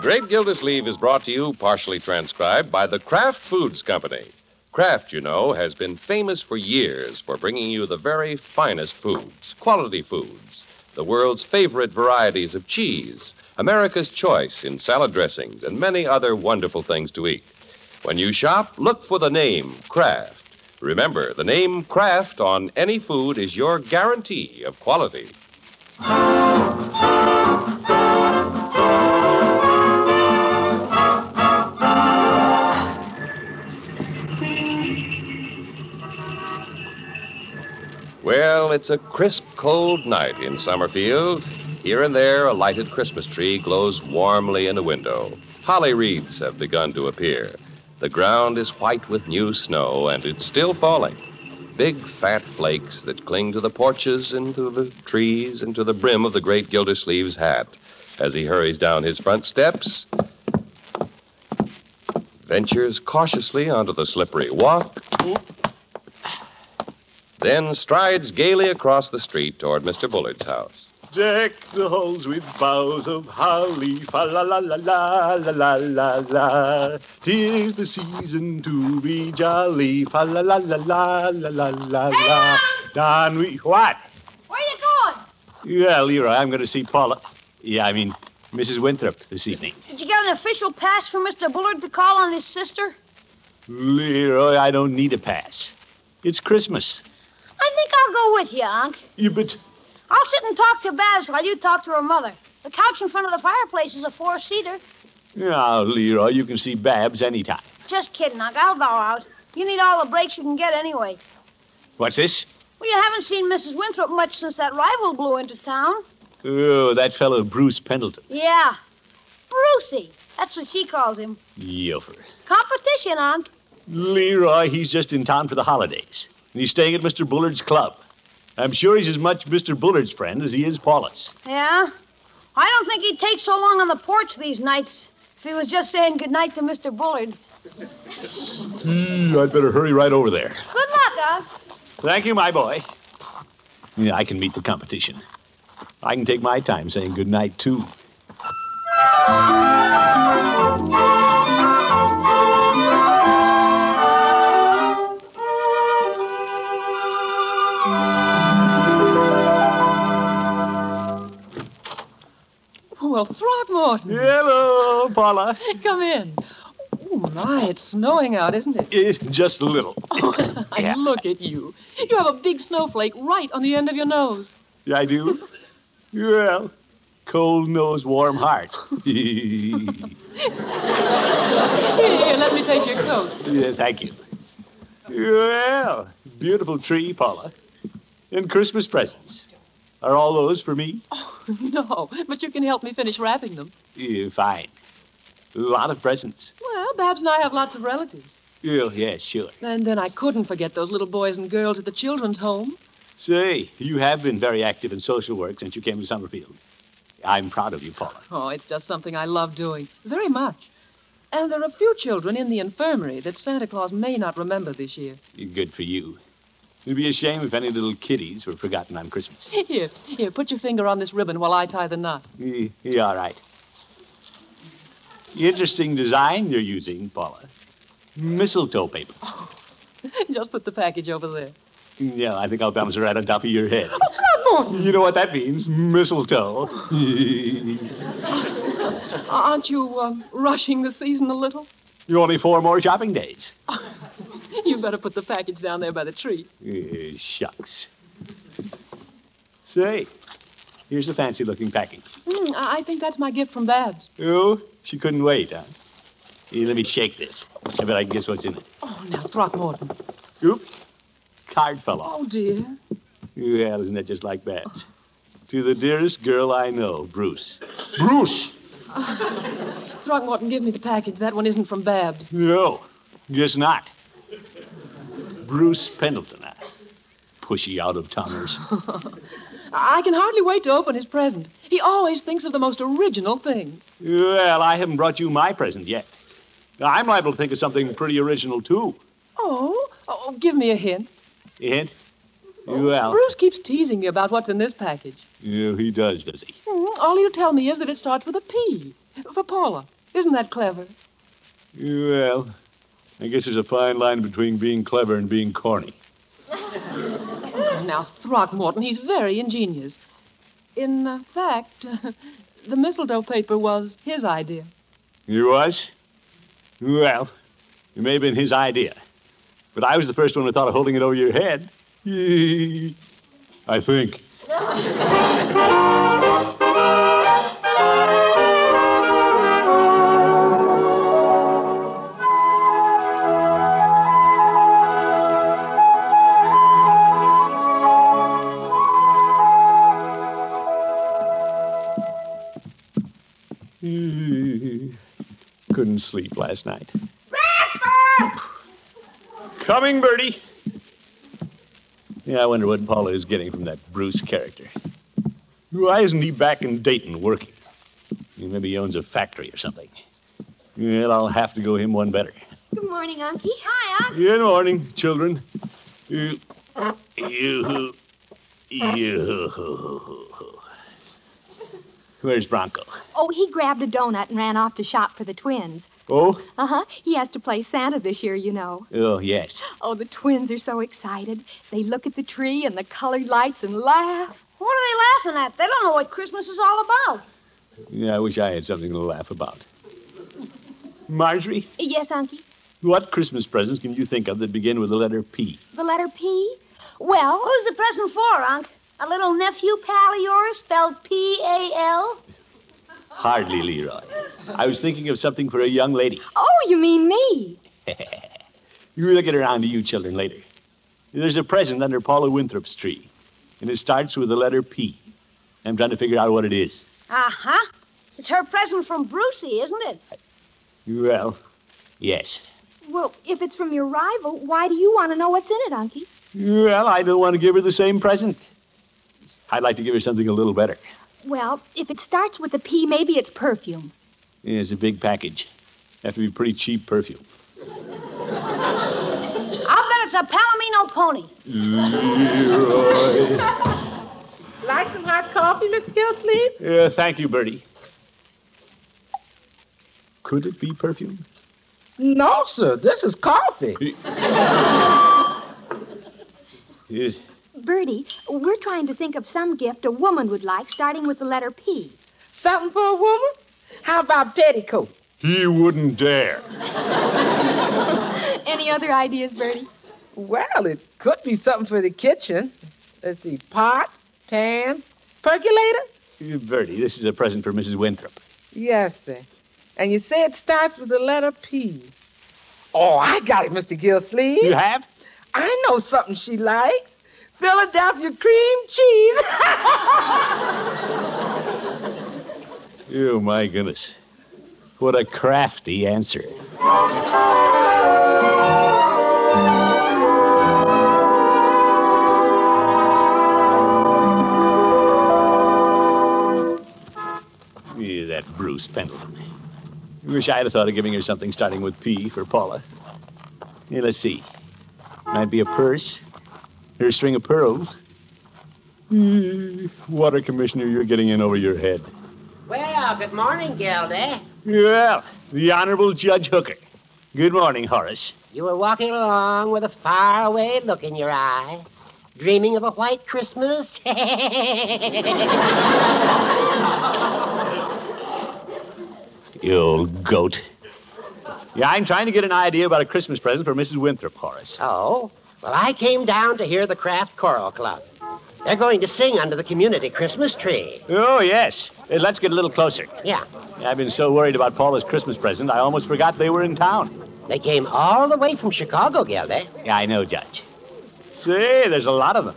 The Great Gildersleeve is brought to you, partially transcribed, by the Kraft Foods Company. Kraft, you know, has been famous for years for bringing you the very finest foods, quality foods, the world's favorite varieties of cheese, America's choice in salad dressings, and many other wonderful things to eat. When you shop, look for the name Kraft. Remember, the name Kraft on any food is your guarantee of quality. It's a crisp, cold night in Summerfield. Here and there, a lighted Christmas tree glows warmly in a window. Holly wreaths have begun to appear. The ground is white with new snow, and it's still falling. Big, fat flakes that cling to the porches and to the trees and to the brim of the great Gildersleeve's hat as he hurries down his front steps, ventures cautiously onto the slippery walk, then strides gaily across the street toward Mr. Bullard's house. Deck the halls with boughs of holly, fa la la la la la la la la. Tis the season to be jolly, fa la la la la la la la la. Don we what? Where are you going? Yeah, Leroy, I'm going to see Paula. Yeah, I mean Mrs. Winthrop this evening. Did you get an official pass from Mr. Bullard to call on his sister? Leroy, I don't need a pass. It's Christmas. I think I'll go with you, Unc. You bet. I'll sit and talk to Babs while you talk to her mother. The couch in front of the fireplace is a four-seater. now, Leroy, you can see Babs anytime. Just kidding, Unc. I'll bow out. You need all the breaks you can get anyway. What's this? Well, you haven't seen Mrs. Winthrop much since that rival blew into town. Oh, that fellow Bruce Pendleton. Yeah. Brucey. That's what she calls him. Yofer. Competition, Unc. Leroy, he's just in town for the holidays. And he's staying at Mr. Bullard's club. I'm sure he's as much Mr. Bullard's friend as he is Paula's. Yeah? I don't think he'd take so long on the porch these nights if he was just saying goodnight to Mr. Bullard. Hmm, I'd better hurry right over there. Good luck, Unc. Thank you, my boy. Yeah, I can meet the competition. I can take my time saying good night, too. Well, Throckmorton, Hello, Paula. come in. Oh, my, it's snowing out, isn't it? Eh, just a little. Yeah. Look at you. You have a big snowflake right on the end of your nose. Yeah, I do? Well, cold nose, warm heart. yeah, Here, let me take your coat. thank you. Well, beautiful tree, Paula. And Christmas presents. Are all those for me? Oh, no, but you can help me finish wrapping them. Yeah, fine. A lot of presents. Well, Babs and I have lots of relatives. Oh, yeah, sure. And then I couldn't forget those little boys and girls at the children's home. Say, you have been very active in social work since you came to Summerfield. I'm proud of you, Paula. Oh, it's just something I love doing. Very much. And there are a few children in the infirmary that Santa Claus may not remember this year. Good for you. It'd be a shame if any little kiddies were forgotten on Christmas. Here, here, put your finger on this ribbon while I tie the knot. Yeah, yeah, all right. Interesting design you're using, Paula. Mistletoe paper. Just put the package over there. Yeah, I think I'll bounce it right on top of your head. Throckmorton! You know what that means? Mistletoe. Aren't you um, rushing the season a little? You only four more shopping days. You better put the package down there by the tree. Eh, shucks. Say, here's a fancy looking package. Hmm, I I think that's my gift from Babs. Oh, she couldn't wait, huh? Here, let me shake this. I bet I can guess what's in it. Oh, now, Throckmorton. Oop. Card fell off. Oh, dear. Well, isn't that just like Babs? To the dearest girl I know, Bruce. Bruce! Throckmorton, give me the package. That one isn't from Babs. No, guess not. Bruce Pendleton, a pushy out of towners. I can hardly wait to open his present. He always thinks of the most original things. Well, I haven't brought you my present yet. I'm liable to think of something pretty original, too. Oh, oh give me a hint. A hint? Well, Bruce keeps teasing me about what's in this package. yeah, he does, does he? Hmm, All he'll tell me is that it starts with a P. For Paula. Isn't that clever? Well, I guess there's a fine line between being clever and being corny. Now, Throckmorton, he's very ingenious. In uh, fact, the mistletoe paper was his idea. You was? Well, it may have been his idea. But I was the first one who thought of holding it over your head. I think. Couldn't sleep last night. Coming, Birdie. Yeah, I wonder what Paula is getting from that Bruce character. Why isn't he back in Dayton working? Maybe he owns a factory or something. Well, I'll have to go him one better. Good morning, Unky. Hi, Unc. Good morning, children. You, you, you. Where's Bronco? Oh, he grabbed a donut and ran off to shop for the twins. Oh, Uh huh. He has to play Santa this year, you know. oh yes. Oh, the twins are so excited. They look at the tree and the colored lights and laugh. What are they laughing at? They don't know what Christmas is all about. Yeah, I wish I had something to laugh about. Marjorie, Yes, Unky. what Christmas presents can you think of that begin with the letter P? The letter P? Well, Who's the present for, Unc? A little nephew pal of yours spelled P A L? Hardly, Leroy. I was thinking of something for a young lady. oh, you mean me? We'll get around to you children later. There's a present under Paula Winthrop's tree, and it starts with the letter P. I'm trying to figure out what it is. Uh huh. It's her present from Brucey, isn't it? Well, yes. Well, if it's from your rival, why do you want to know what's in it, Unky? Well, I don't want to give her the same present. I'd like to give her something a little better. Well, if it starts with a P, maybe it's perfume. It's a big package. Have to be pretty cheap perfume. I'll bet it's a Palomino pony. Leroy. Like some hot coffee, Mr. Gillsleeve? Yeah, thank you, Birdie. Could it be perfume? No, sir. This is coffee. Yes. Birdie, we're trying to think of some gift a woman would like starting with the letter P. Something for a woman? How about petticoat? He wouldn't dare. Any other ideas, Birdie? Well, it could be something for the kitchen. Let's see, pots, pans, percolator? Uh, Birdie, this is a present for Mrs. Winthrop. Yes, sir. And you say it starts with the letter P. Oh, I got it, Mr. Gillsleeve. You have? I know something she likes. Philadelphia cream cheese. Oh, my goodness. What a crafty answer. Yeah, that Bruce Pendleton. Wish I'd have thought of giving her something starting with P for Paula. Yeah, let's see. Might be a purse or a string of pearls. Hmm, Water Commissioner, you're getting in over your head. Well, good morning, Gildy. Well, the Honorable Judge Hooker. Good morning, Horace. You were walking along with a faraway look in your eye, dreaming of a white Christmas. You old goat. Yeah, I'm trying to get an idea about a Christmas present for Mrs. Winthrop, Horace. oh, well, I came down to hear the Kraft Choral Club. They're going to sing under the community Christmas tree. Oh, yes. Uh, let's get a little closer. Yeah, I've been so worried about Paula's Christmas present, I almost forgot they were in town. they came all the way from Chicago, Gildy. Yeah, I know, Judge. Say, there's a lot of them.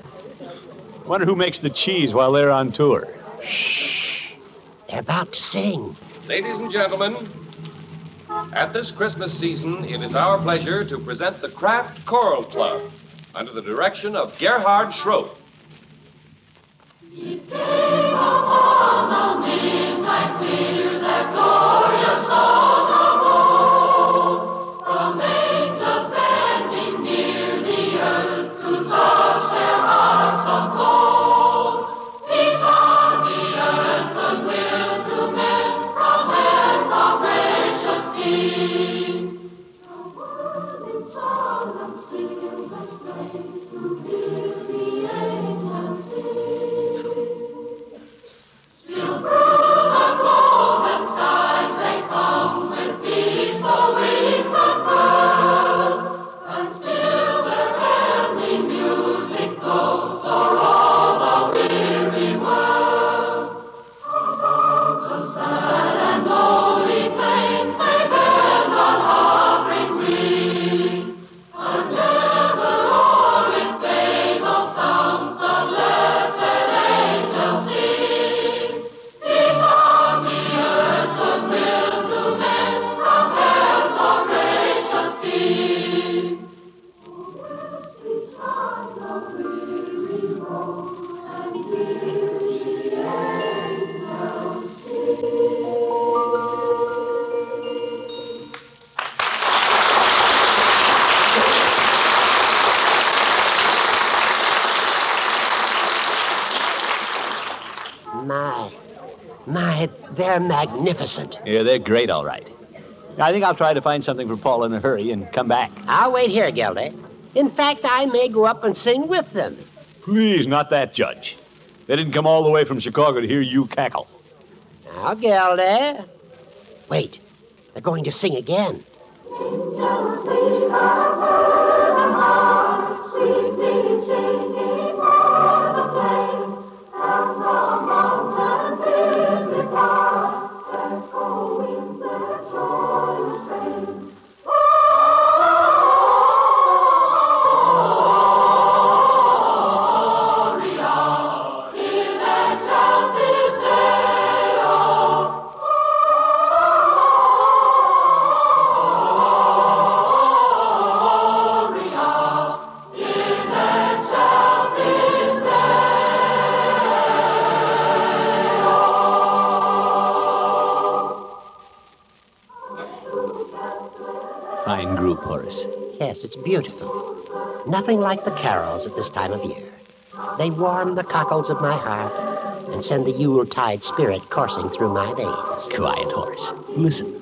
Wonder who makes the cheese while they're on tour. Shh. They're about to sing. Ladies and gentlemen, At this Christmas season, it is our pleasure to present the Kraft Choral Club under the direction of Gerhard Schroth. My, they're magnificent. Yeah, they're great, all right. I think I'll try to find something for Paul in a hurry and come back. I'll wait here, Gildy. In fact, I may go up and sing with them. Please, not that, Judge. They didn't come all the way from Chicago to hear you cackle. Now, Gildy. Wait, they're going to sing again. It's beautiful. Nothing like the carols at this time of year. They warm the cockles of my heart and send the Yuletide spirit coursing through my veins. Quiet, Horace. Listen.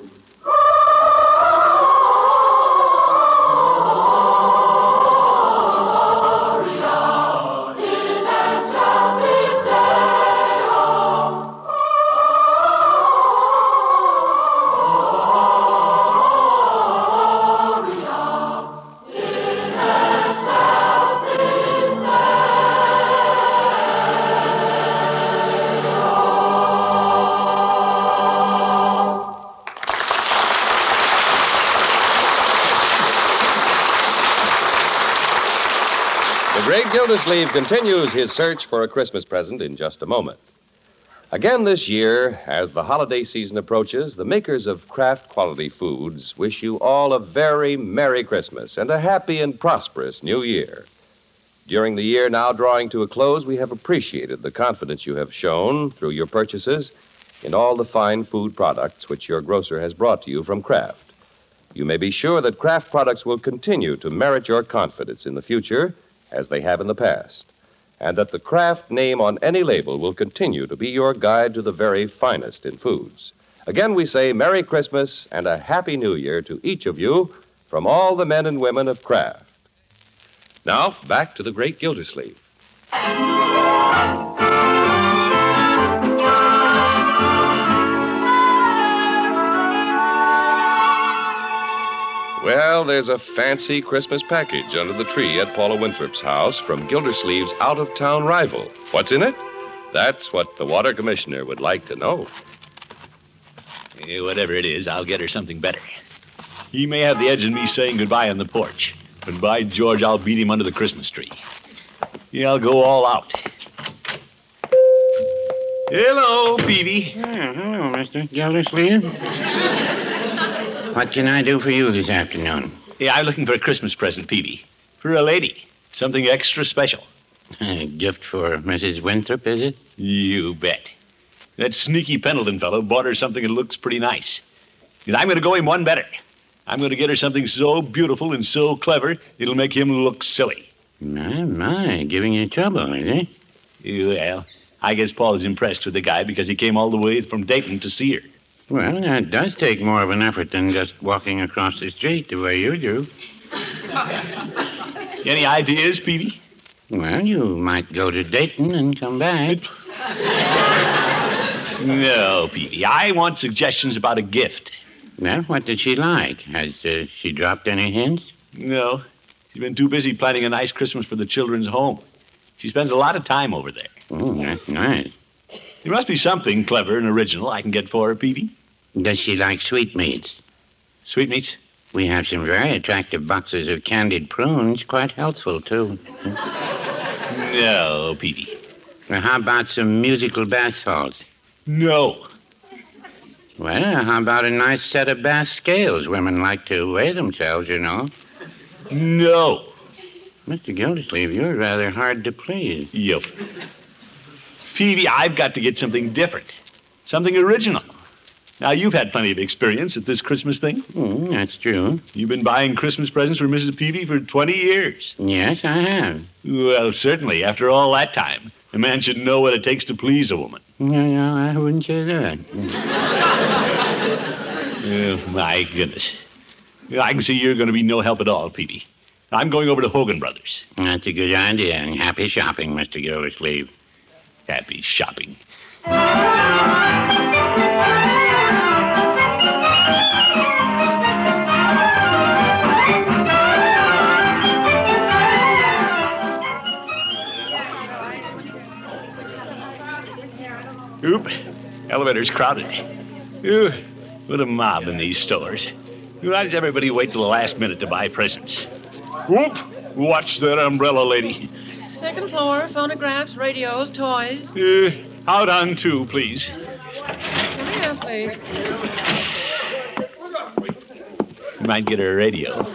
Gildersleeve continues his search for a Christmas present in just a moment. Again this year, as the holiday season approaches, the makers of Kraft Quality Foods wish you all a very Merry Christmas and a happy and prosperous New Year. During the year now drawing to a close, we have appreciated the confidence you have shown through your purchases in all the fine food products which your grocer has brought to you from Kraft. You may be sure that Kraft products will continue to merit your confidence in the future as they have in the past, and that the Kraft name on any label will continue to be your guide to the very finest in foods. Again, we say Merry Christmas and a Happy New Year to each of you from all the men and women of Kraft. Now, back to the great Gildersleeve. Well, there's a fancy Christmas package under the tree at Paula Winthrop's house from Gildersleeve's out of town rival. What's in it? That's what the water commissioner would like to know. Eh, whatever it is, I'll get her something better. He may have the edge in me saying goodbye on the porch, but by George, I'll beat him under the Christmas tree. Yeah, I'll go all out. Hello, Peavey. hello, Mr. Gildersleeve. What can I do for you this afternoon? Yeah, I'm looking for a Christmas present, Peavey. For a lady. Something extra special. A gift for Mrs. Winthrop, is it? You bet. That sneaky Pendleton fellow bought her something that looks pretty nice. And I'm going to go him one better. I'm going to get her something so beautiful and so clever, it'll make him look silly. My, my, giving you trouble, is he? Well, I guess Paul is impressed with the guy because he came all the way from Dayton to see her. Well, that does take more of an effort than just walking across the street the way you do. Any ideas, Peavey? Well, you might go to Dayton and come back. No, Peavey. I want suggestions about a gift. Well, what did she like? Has uh, she dropped any hints? No. She's been too busy planning a nice Christmas for the children's home. She spends a lot of time over there. Oh, that's nice. There must be something clever and original I can get for her, Peavey. Does she like sweetmeats? Sweetmeats? We have some very attractive boxes of candied prunes, quite healthful, too. No, Peavey. Well, how about some musical bath salts? No. Well, how about a nice set of bath scales? Women like to weigh themselves, you know. No. Mr. Gildersleeve, you're rather hard to please. Yep. Peavey, I've got to get something different. Something original. Now, you've had plenty of experience at this Christmas thing. Mm, that's true. You've been buying Christmas presents for Mrs. Peavey for 20 years. Yes, I have. Well, certainly, after all that time, a man should know what it takes to please a woman. No, no, I wouldn't say that. Oh, my goodness. I can see you're going to be no help at all, Peavey. I'm going over to Hogan Brothers. That's a good idea. And happy shopping, Mr. Gildersleeve. Happy shopping. Oop. Elevator's crowded. Ooh, what a mob in these stores. Why does everybody wait till the last minute to buy presents? Whoop! Watch that umbrella, lady. Second floor, phonographs, radios, toys. Uh, out on two, please. Come here, please. You might get her a radio.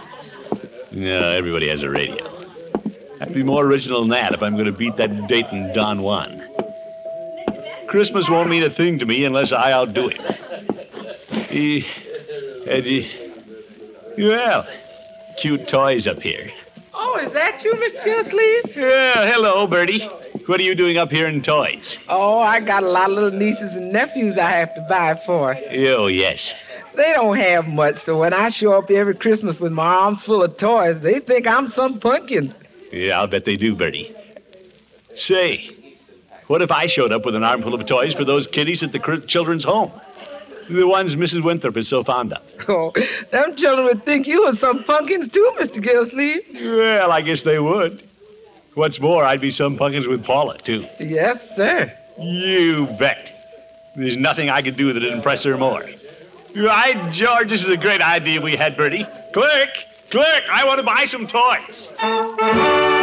No, everybody has a radio. I'd be more original than that if I'm going to beat that Dayton Don Juan. Christmas won't mean a thing to me unless I outdo him. He, he, well, cute toys up here. Oh, is that you, Mr. Gilsleeve? Yeah, hello, Birdie. What are you doing up here in toys? Oh, I got a lot of little nieces and nephews I have to buy for. Oh, yes. They don't have much, so when I show up every Christmas with my arms full of toys, they think I'm some pumpkins. Yeah, I'll bet they do, Birdie. Say, what if I showed up with an armful of toys for those kiddies at the children's home? The ones Mrs. Winthrop is so fond of. Oh, them children would think you were some punkins too, Mr. Gilsleeve. Well, I guess they would. What's more, I'd be some punkins with Paula, too. Yes, sir. You bet. There's nothing I could do that'd impress her more. Right, George, this is a great idea we had, Birdie. Clerk, clerk, I want to buy some toys.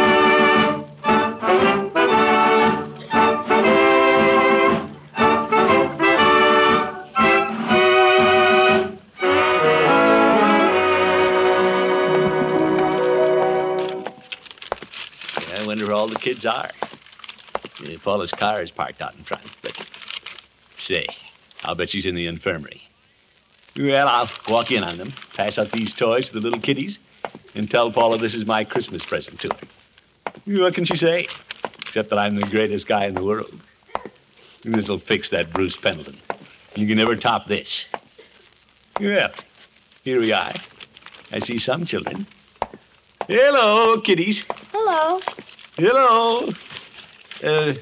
Kids are. Paula's car is parked out in front, but say, I'll bet she's in the infirmary. Well, I'll walk in on them, pass out these toys to the little kiddies, and tell Paula this is my Christmas present to her. What can she say? Except that I'm the greatest guy in the world. This'll fix that Bruce Pendleton. You can never top this. Well, here we are. I see some children. Hello, kiddies. Hello. Hello. Uh,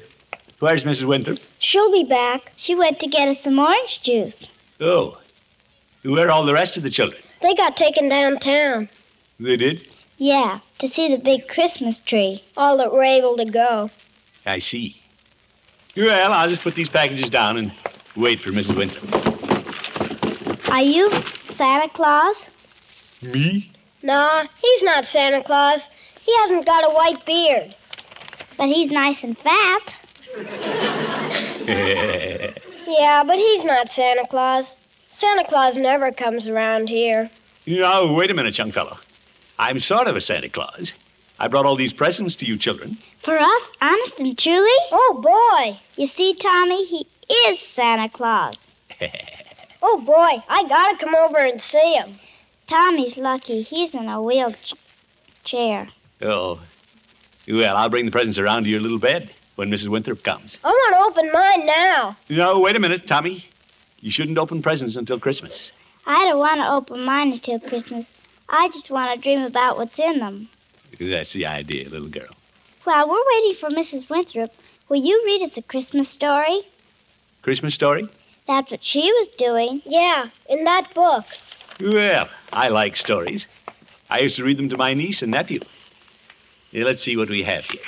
where's Mrs. Winthrop? She'll be back. She went to get us some orange juice. Oh. Where are all the rest of the children? They got taken downtown. They did? Yeah, to see the big Christmas tree. All that were able to go. I see. Well, I'll just put these packages down and wait for Mrs. Winthrop. Are you Santa Claus? Me? No, he's not Santa Claus. He hasn't got a white beard. But he's nice and fat. Yeah, but he's not Santa Claus. Santa Claus never comes around here. Now, wait a minute, young fellow. I'm sort of a Santa Claus. I brought all these presents to you children. For us, honest and truly? Oh, boy. You see, Tommy, he is Santa Claus. Oh, boy. I gotta come over and see him. Tommy's lucky. He's in a wheelchair. Oh. Well, I'll bring the presents around to your little bed when Mrs. Winthrop comes. I want to open mine now. No, wait a minute, Tommy. You shouldn't open presents until Christmas. I don't want to open mine until Christmas. I just want to dream about what's in them. That's the idea, little girl. While we're waiting for Mrs. Winthrop, will you read us a Christmas story? Christmas story? That's what she was doing. Yeah, in that book. Well, I like stories. I used to read them to my niece and nephew. Here, let's see what we have here.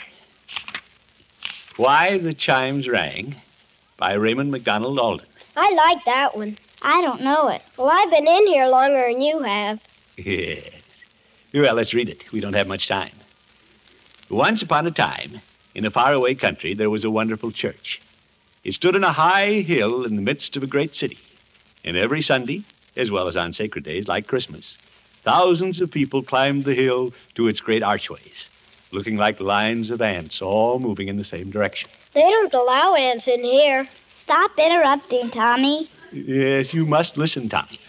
Why the Chimes Rang by Raymond MacDonald Alden. I like that one. I don't know it. Well, I've been in here longer than you have. Yes. Well, let's read it. We don't have much time. Once upon a time, in a faraway country, there was a wonderful church. It stood on a high hill in the midst of a great city. And every Sunday, as well as on sacred days like Christmas, thousands of people climbed the hill to its great archways, looking like lines of ants all moving in the same direction. They don't allow ants in here. Stop interrupting, Tommy. Yes, you must listen, Tommy.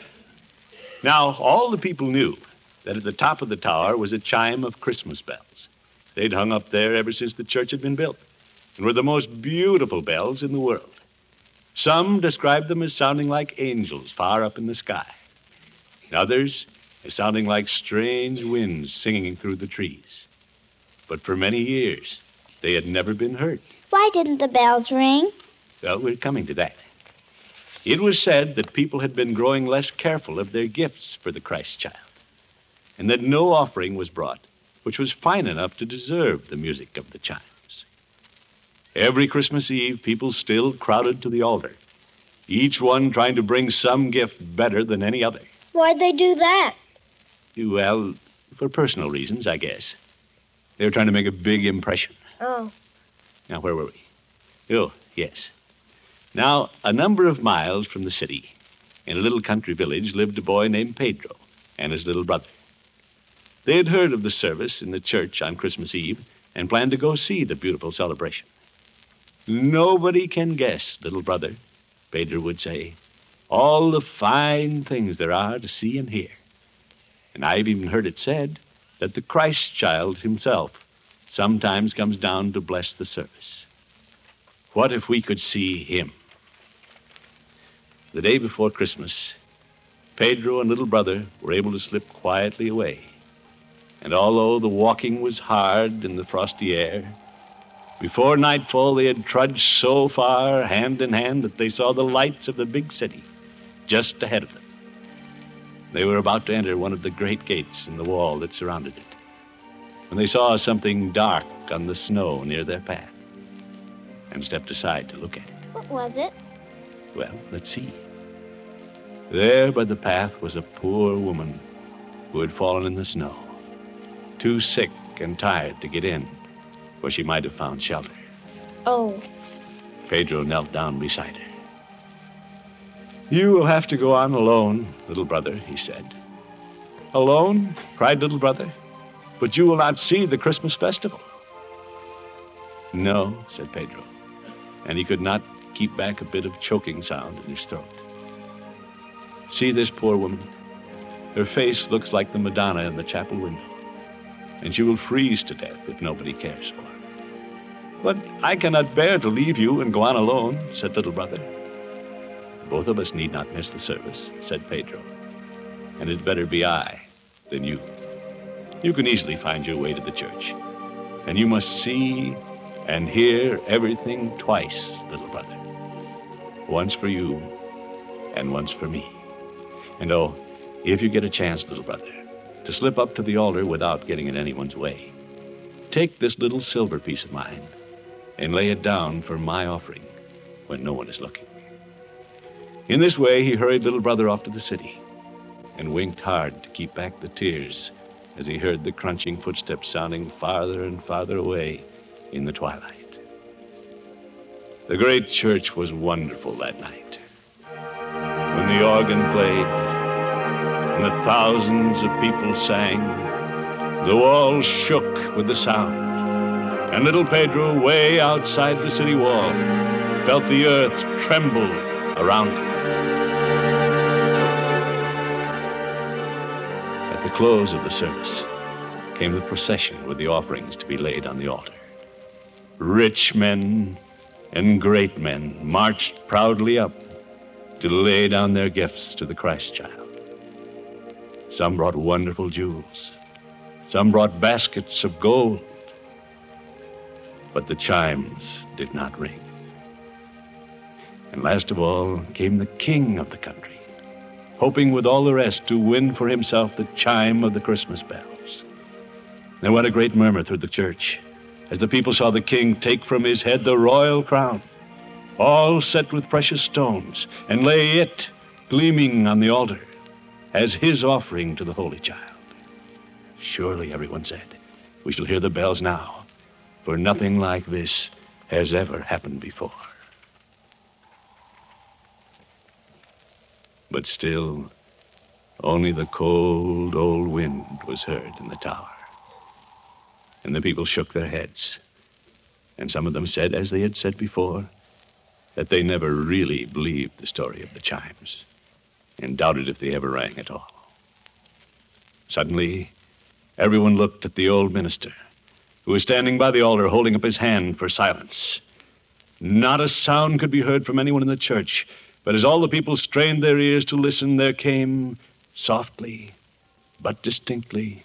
Now, all the people knew that at the top of the tower was a chime of Christmas bells. They'd hung up there ever since the church had been built, and were the most beautiful bells in the world. Some described them as sounding like angels far up in the sky, and others as sounding like strange winds singing through the trees. But for many years, they had never been heard. Why didn't the bells ring? Well, we're coming to that. It was said that people had been growing less careful of their gifts for the Christ child, and that no offering was brought which was fine enough to deserve the music of the chimes. Every Christmas Eve, people still crowded to the altar, each one trying to bring some gift better than any other. Why'd they do that? Well, for personal reasons, I guess. They were trying to make a big impression. Oh. Now, where were we? Oh, yes. Now, a number of miles from the city, in a little country village, lived a boy named Pedro and his little brother. They had heard of the service in the church on Christmas Eve and planned to go see the beautiful celebration. Nobody can guess, little brother, Pedro would say, all the fine things there are to see and hear. And I've even heard it said that the Christ child himself sometimes comes down to bless the service. What if we could see him? The day before Christmas, Pedro and little brother were able to slip quietly away. And although the walking was hard in the frosty air, before nightfall they had trudged so far hand in hand that they saw the lights of the big city just ahead of them. They were about to enter one of the great gates in the wall that surrounded it when they saw something dark on the snow near their path and stepped aside to look at it. What was it? Well, let's see. There by the path was a poor woman who had fallen in the snow, too sick and tired to get in where she might have found shelter. Oh. Pedro knelt down beside her. You will have to go on alone, little brother, he said. Alone? cried little brother. But you will not see the Christmas festival. No, said Pedro, and he could not keep back a bit of choking sound in his throat. See this poor woman? Her face looks like the Madonna in the chapel window, and she will freeze to death if nobody cares for her. But I cannot bear to leave you and go on alone, said little brother. Both of us need not miss the service, said Pedro, and it better be I than you. You can easily find your way to the church, and you must see and hear everything twice, little brother. Once for you, and once for me. And oh, if you get a chance, little brother, to slip up to the altar without getting in anyone's way, take this little silver piece of mine and lay it down for my offering when no one is looking. In this way, he hurried little brother off to the city and winked hard to keep back the tears as he heard the crunching footsteps sounding farther and farther away in the twilight. The great church was wonderful that night. When the organ played, and the thousands of people sang. The walls shook with the sound, and little Pedro, way outside the city wall, felt the earth tremble around him. Close of the service came the procession with the offerings to be laid on the altar. Rich men and great men marched proudly up to lay down their gifts to the Christ child. Some brought wonderful jewels, some brought baskets of gold, but the chimes did not ring. And last of all came the king of the country, hoping with all the rest to win for himself the chime of the Christmas bells. There went a great murmur through the church as the people saw the king take from his head the royal crown, all set with precious stones, and lay it gleaming on the altar as his offering to the Holy Child. Surely, everyone said, we shall hear the bells now, for nothing like this has ever happened before. But still, only the cold old wind was heard in the tower. And the people shook their heads. And some of them said, as they had said before, that they never really believed the story of the chimes and doubted if they ever rang at all. Suddenly, everyone looked at the old minister, who was standing by the altar holding up his hand for silence. Not a sound could be heard from anyone in the church, but as all the people strained their ears to listen, there came, softly but distinctly,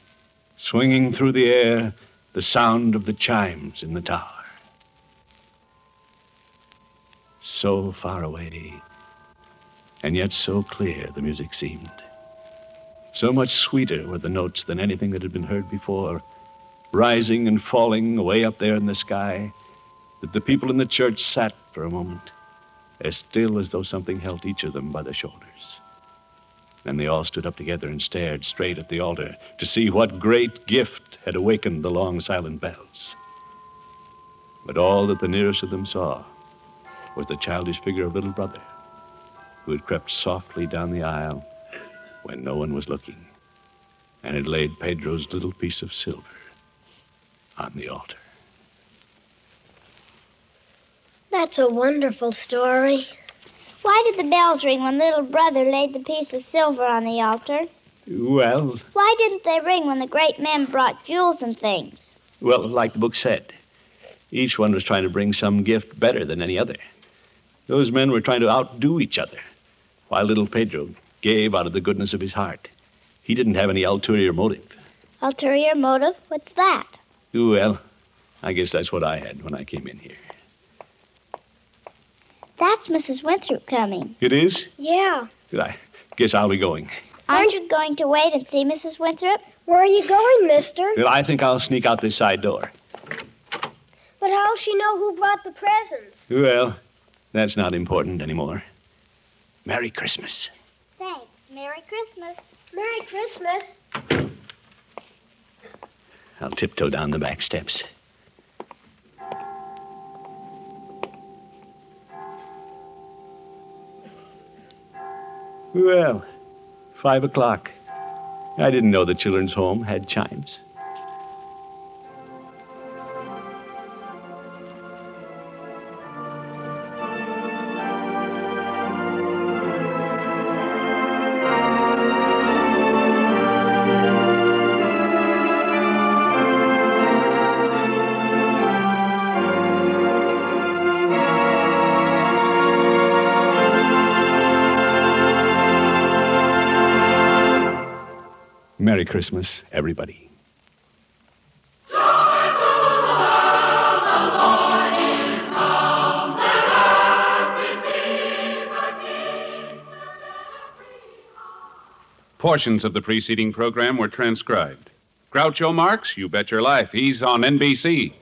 swinging through the air, the sound of the chimes in the tower. So far away, and yet so clear the music seemed. So much sweeter were the notes than anything that had been heard before, rising and falling away up there in the sky, that the people in the church sat for a moment, as still as though something held each of them by the shoulders. Then they all stood up together and stared straight at the altar to see what great gift had awakened the long silent bells. But all that the nearest of them saw was the childish figure of little brother, who had crept softly down the aisle when no one was looking and had laid Pedro's little piece of silver on the altar. That's a wonderful story. Why did the bells ring when little brother laid the piece of silver on the altar? Well, Why didn't they ring when the great men brought jewels and things? well, like the book said, each one was trying to bring some gift better than any other. Those men were trying to outdo each other, while little Pedro gave out of the goodness of his heart. He didn't have any ulterior motive. Ulterior motive? What's that? Well, I guess that's what I had when I came in here. That's Mrs. Winthrop coming. It is? Yeah. Good. I guess I'll be going. Aren't you going to wait and see Mrs. Winthrop? Where are you going, mister? Well, I think I'll sneak out this side door. But how'll she know who brought the presents? Well, that's not important anymore. Merry Christmas. Thanks. Merry Christmas. Merry Christmas. I'll tiptoe down the back steps. Well, five o'clock. I didn't know the children's home had chimes. Christmas, everybody. Portions of the preceding program were transcribed. Groucho Marx, you bet your life, he's on NBC.